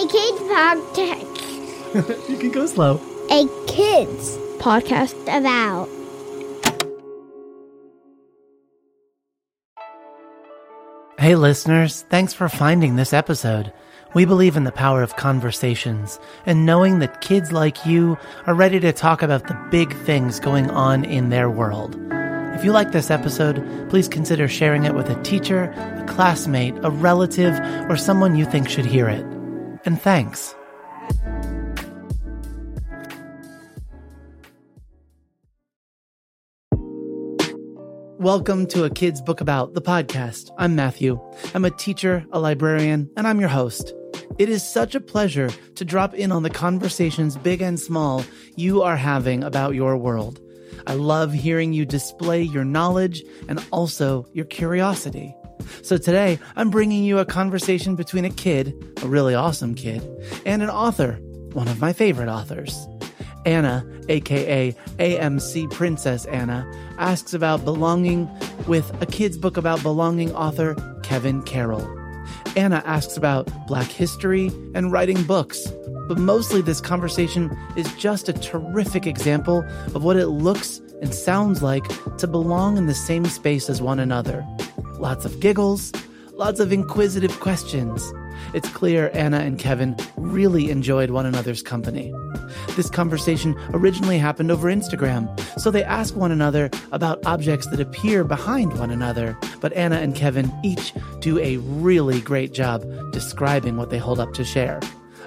A kids podcast. you can go slow. A kids podcast about. Hey, listeners, thanks for finding this episode. We believe in the power of conversations and knowing that kids like you are ready to talk about the big things going on in their world. If you like this episode, please consider sharing it with a teacher, a classmate, a relative, or someone you think should hear it. And thanks. Welcome to A Kid's Book About, the podcast. I'm Matthew. I'm a teacher, a librarian, and I'm your host. It is such a pleasure to drop in on the conversations, big and small, you are having about your world. I love hearing you display your knowledge and also your curiosity. So today, I'm bringing you a conversation between a kid, a really awesome kid, and an author, one of my favorite authors. Anna, aka AMC Princess Anna, asks about belonging with a kid's book about belonging author Kevin Carroll. Anna asks about Black history and writing books, but mostly this conversation is just a terrific example of what it looks and sounds like to belong in the same space as one another. Lots of giggles, lots of inquisitive questions. It's clear Anna and Kevin really enjoyed one another's company. This conversation originally happened over Instagram, so they ask one another about objects that appear behind one another, but Anna and Kevin each do a really great job describing what they hold up to share.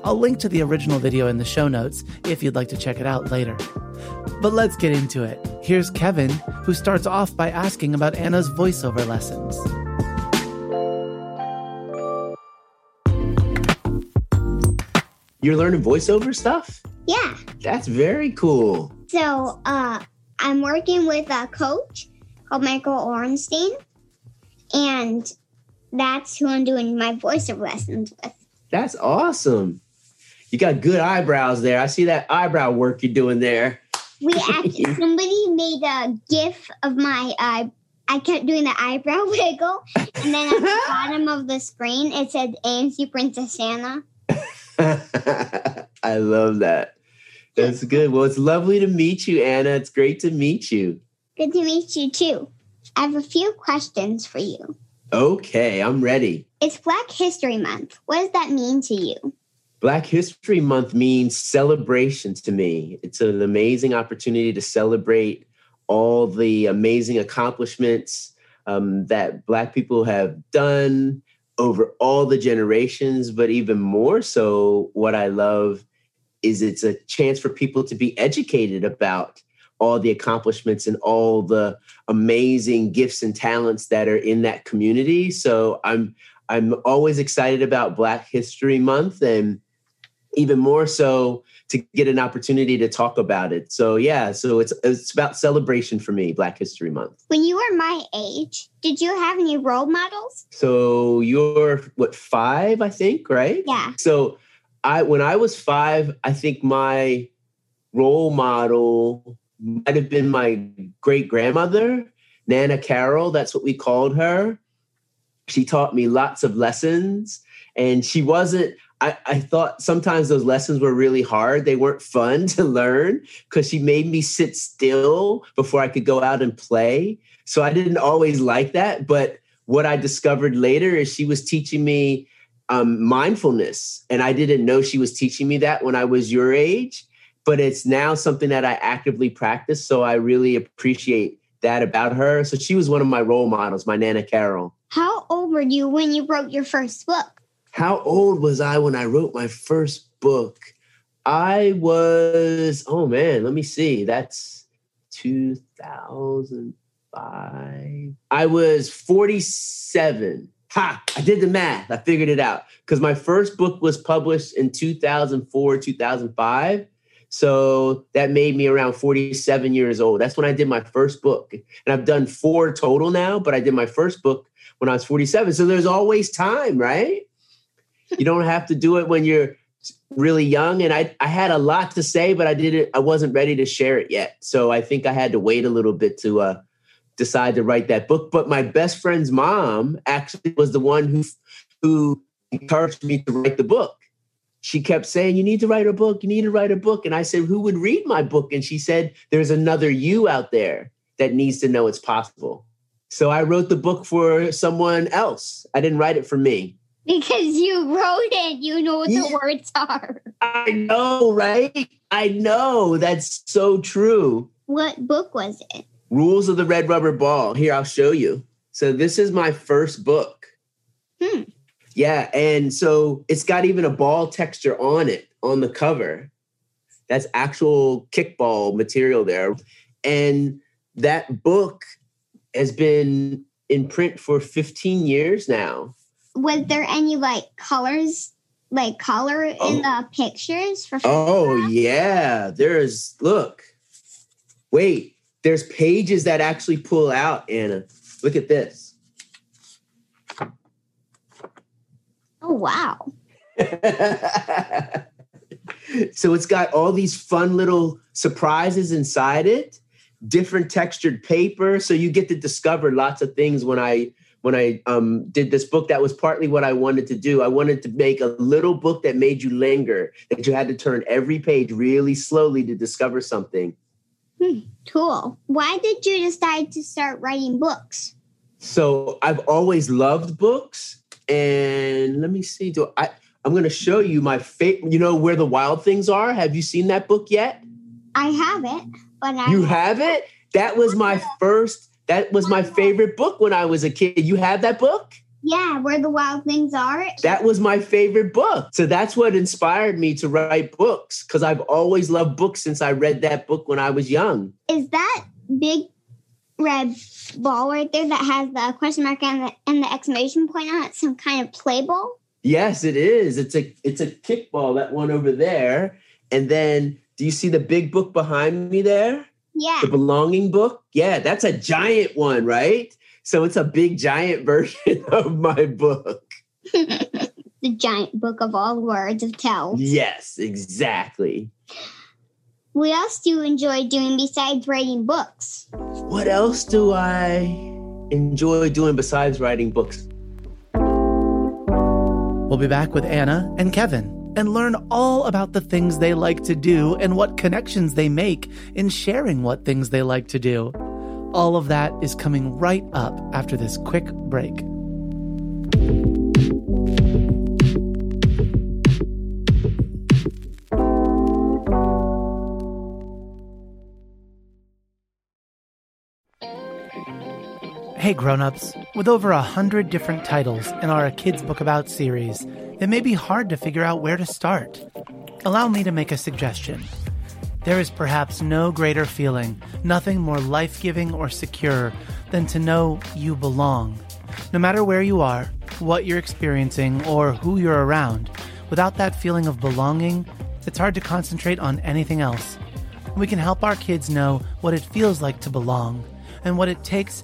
I'll link to the original video in the show notes if you'd like to check it out later. But let's get into it. Here's Kevin, who starts off by asking about Anna's voiceover lessons. You're learning voiceover stuff? Yeah. That's very cool. So, uh, I'm working with a coach called Michael Ornstein, and that's who I'm doing my voiceover lessons with. That's awesome. You got good eyebrows there. I see that eyebrow work you're doing there. We actually somebody made a gif of my eye. I kept doing the eyebrow wiggle, and then at the bottom of the screen it said AMC Princess Anna. I love that. That's good. Well, it's lovely to meet you, Anna. It's great to meet you. Good to meet you too. I have a few questions for you. Okay, I'm ready. It's Black History Month. What does that mean to you? Black History Month means celebrations to me. It's an amazing opportunity to celebrate all the amazing accomplishments um, that Black people have done over all the generations, but even more so, what I love is it's a chance for people to be educated about all the accomplishments and all the amazing gifts and talents that are in that community. So I'm I'm always excited about Black History Month and even more so to get an opportunity to talk about it. So yeah, so it's it's about celebration for me, Black History Month. When you were my age, did you have any role models? So you're what five, I think, right? Yeah. So I when I was five, I think my role model might have been my great grandmother, Nana Carroll. That's what we called her. She taught me lots of lessons, and she wasn't. I, I thought sometimes those lessons were really hard. They weren't fun to learn because she made me sit still before I could go out and play. So I didn't always like that. But what I discovered later is she was teaching me um, mindfulness. And I didn't know she was teaching me that when I was your age, but it's now something that I actively practice. So I really appreciate that about her. So she was one of my role models, my Nana Carroll. How old were you when you wrote your first book? How old was I when I wrote my first book? I was, oh man, let me see. That's 2005. I was 47. Ha! I did the math. I figured it out because my first book was published in 2004, 2005. So that made me around 47 years old. That's when I did my first book. And I've done four total now, but I did my first book when I was 47. So there's always time, right? You don't have to do it when you're really young. And I, I had a lot to say, but I didn't, I wasn't ready to share it yet. So I think I had to wait a little bit to uh, decide to write that book. But my best friend's mom actually was the one who, who encouraged me to write the book. she kept saying, You need to write a book. You need to write a book. And I said, Who would read my book? And she said, There's another you out there that needs to know it's possible. So I wrote the book for someone else. I didn't write it for me. Because you wrote it, you know what Yeah. the words are. I know, right? I know. That's so true. What book was it? Rules of the Red Rubber Ball. Here, I'll show you. So, this is my first book. Hmm. Yeah. And so it's got even a ball texture on it on the cover. That's actual kickball material there. And that book has been in print for 15 years now. Was there any like colors, like color in oh. the pictures for? Oh, yeah. There's, look, wait, there's pages that actually pull out, Anna. Look at this. Oh wow! so it's got all these fun little surprises inside it different textured paper so you get to discover lots of things when i when i um, did this book that was partly what i wanted to do i wanted to make a little book that made you linger that you had to turn every page really slowly to discover something Cool. Why did you decide to start writing books? so i've always loved books and let me see do i i'm going to show you my favorite you know where the wild things are have you seen that book yet I have it, but I You have it? That was my first, that was my favorite book when I was a kid. You have that book? yeah, where the wild things are. That was my favorite book. So that's what inspired me to write books because I've always loved books since I read that book when I was young. Is that big red ball right there that has the question mark and the, and the exclamation point on it? Some kind of play ball? Yes, it is. It's a it's a kickball, that one over there. And then do you see the big book behind me there? Yeah. The belonging book? Yeah, that's a giant one, right? So it's a big giant version of my book. the giant book of all words of tells. Yes, exactly. What else do you enjoy doing besides writing books? What else do I enjoy doing besides writing books? We'll be back with Anna and Kevin and learn all about the things they like to do and what connections they make in sharing what things they like to do. All of that is coming right up after this quick break. Hey grown-ups, with over a hundred different titles in our Kids Book About series, it may be hard to figure out where to start. Allow me to make a suggestion. There is perhaps no greater feeling, nothing more life-giving or secure than to know you belong. No matter where you are, what you're experiencing, or who you're around, without that feeling of belonging, it's hard to concentrate on anything else. We can help our kids know what it feels like to belong and what it takes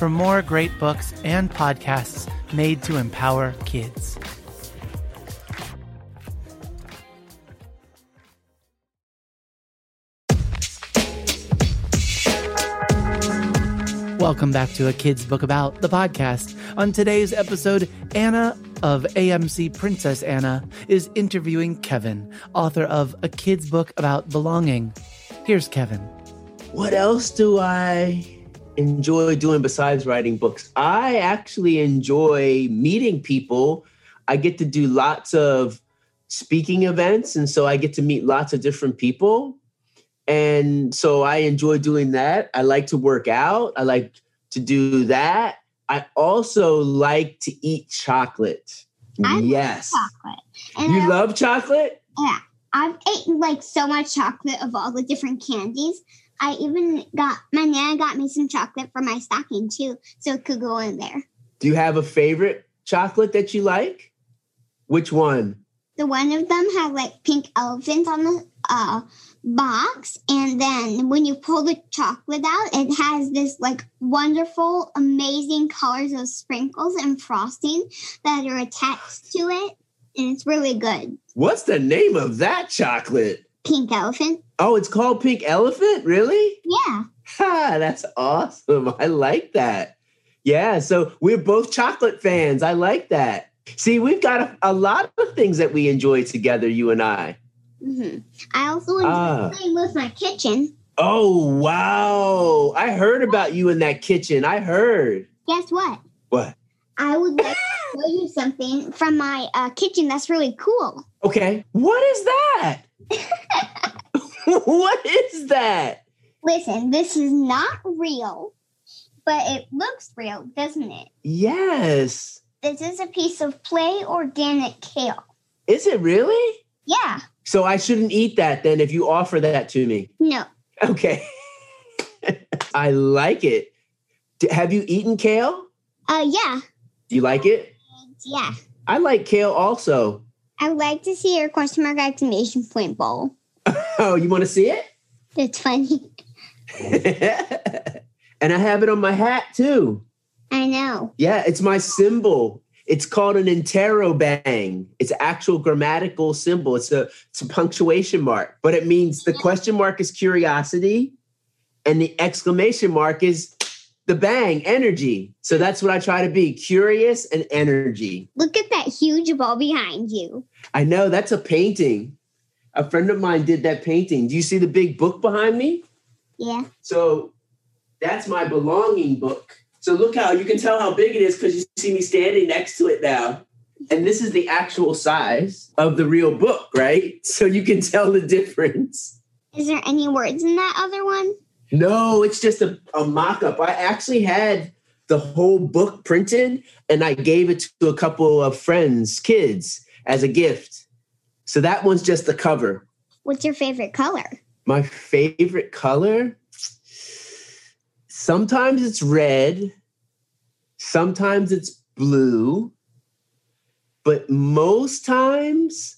for more great books and podcasts made to empower kids. Welcome back to A Kid's Book About, the podcast. On today's episode, Anna of AMC Princess Anna is interviewing Kevin, author of A Kid's Book About Belonging. Here's Kevin. What else do I enjoy doing besides writing books? I actually enjoy meeting people. I get to do lots of speaking events, and so I get to meet lots of different people. And so I enjoy doing that. I like to work out. I like to do that. I also like to eat chocolate. I love yes. Chocolate. And You I- love chocolate? Yeah, I've eaten like so much chocolate of all the different candies. I even got my nana got me some chocolate for my stocking too, so it could go in there. Do you have a favorite chocolate that you like? Which one? The one of them had like pink elephants on the uh, box, and then when you pull the chocolate out, it has this like wonderful, amazing colors of sprinkles and frosting that are attached to it, and it's really good. What's the name of that chocolate? Pink elephant. Oh, it's called Pink Elephant? Really? Yeah. Ha, that's awesome. I like that. Yeah, so we're both chocolate fans. I like that. See, we've got a, a lot of things that we enjoy together, you and I. hmm I also enjoy Ah. playing with my kitchen. Oh, wow. I heard about you in that kitchen. I heard. Guess what? What? I would like to show you something from my uh, kitchen that's really cool. Okay. What is that? what is that? Listen, this is not real, but it looks real, doesn't it? Yes. This is a piece of play organic kale. Is it really? Yeah. So I shouldn't eat that then if you offer that to me. No. Okay. I like it. D- Have you eaten kale? Uh, yeah. Do you like it? Yeah. I like kale also. I would like to see your question mark exclamation point bowl. Oh, you want to see it? It's funny. and I have it on my hat too. I know. Yeah, it's my symbol. It's called an interrobang. It's an actual grammatical symbol. It's a it's a punctuation mark, but it means the question mark is curiosity, and the exclamation mark is the bang energy. So that's what I try to be: curious and energy. Look at that huge ball behind you. I know that's a painting. A friend of mine did that painting. Do you see the big book behind me? Yeah. So that's my belonging book. So look how you can tell how big it is because you see me standing next to it now. And this is the actual size of the real book, right? So you can tell the difference. Is there any words in that other one? No, it's just a, a mock up. I actually had the whole book printed and I gave it to a couple of friends, kids, as a gift. So that one's just the cover. What's your favorite color? My favorite color? Sometimes it's red, sometimes it's blue, but most times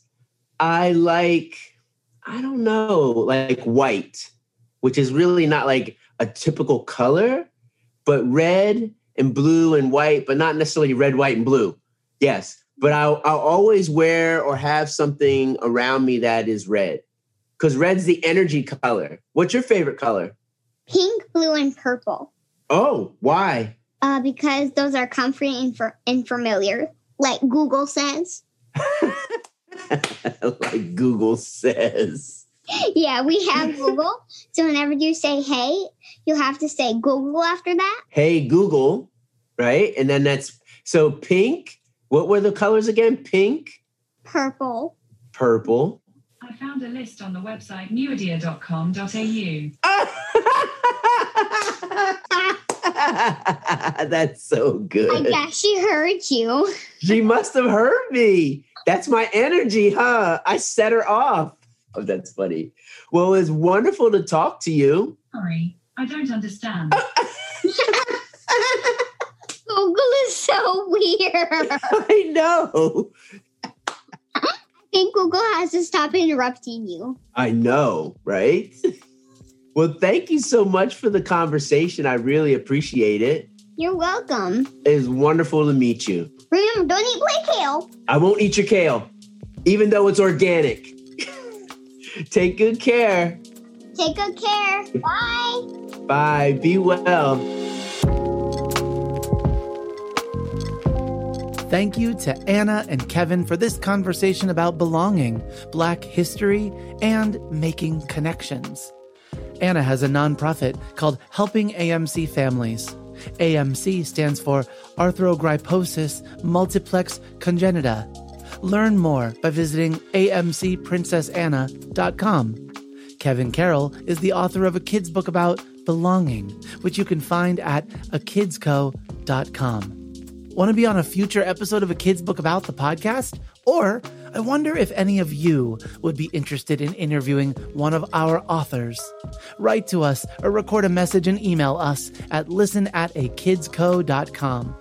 I like, I don't know, like white, which is really not like a typical color, but red and blue and white, but not necessarily red, white, and blue. Yes, but I'll, I'll always wear or have something around me that is red because red's the energy color. What's your favorite color? Pink, blue, and purple. Oh, why? Uh, because those are comforting and, for, and familiar, like Google says. like Google says. Yeah, we have Google. So whenever you say hey, you have to say Google after that. Hey, Google, right? And then that's so pink. What were the colors again? Pink, Purple. purple. I found a list on the website newidea.com.au. that's so good. I guess she heard you. She must have heard me. That's my energy, huh? I set her off. Oh, that's funny. Well, it's wonderful to talk to you. Sorry, I don't understand. Google is so weird. I know. I think Google has to stop interrupting you. I know, right? well, thank you so much for the conversation. I really appreciate it. You're welcome. It is wonderful to meet you. Remember, don't eat play kale. I won't eat your kale, even though it's organic. Take good care. Take good care. Bye. Bye. Be well. Thank you to Anna and Kevin for this conversation about belonging, Black history, and making connections. Anna has a nonprofit called Helping AMC Families. AMC stands for Arthrogryposis Multiplex Congenita. Learn more by visiting amcprincessanna.com. Kevin Carroll is the author of a kid's book about belonging, which you can find at akidsco.com. Want to be on a future episode of a kid's book about the podcast? Or I wonder if any of you would be interested in interviewing one of our authors. Write to us or record a message and email us at listen at akidsco.com.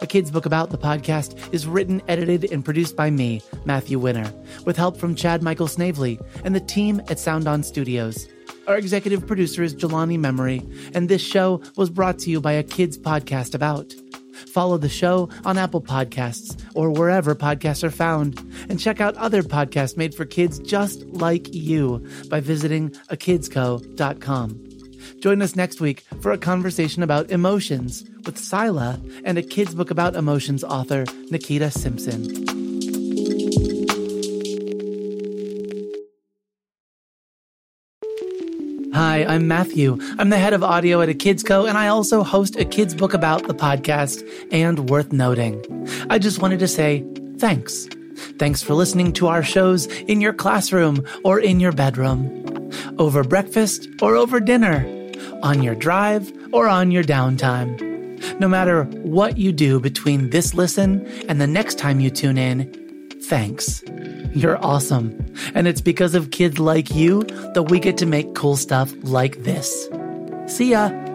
A Kid's Book About the podcast is written, edited, and produced by me, Matthew Winner, with help from Chad Michael Snavely and the team at Sound On Studios. Our executive producer is Jelani Memory, and this show was brought to you by a kids podcast about. Follow the show on Apple Podcasts or wherever podcasts are found, and check out other podcasts made for kids just like you by visiting akidsco.com. Join us next week for a conversation about emotions with Sila and a kids book about emotions author, Nikita Simpson. Hi, I'm Matthew. I'm the head of audio at a Kids Co, and I also host a kids book about the podcast. And worth noting, I just wanted to say thanks. Thanks for listening to our shows in your classroom or in your bedroom, over breakfast or over dinner, on your drive or on your downtime. No matter what you do between this listen and the next time you tune in, thanks. You're awesome. And it's because of kids like you that we get to make cool stuff like this. See ya.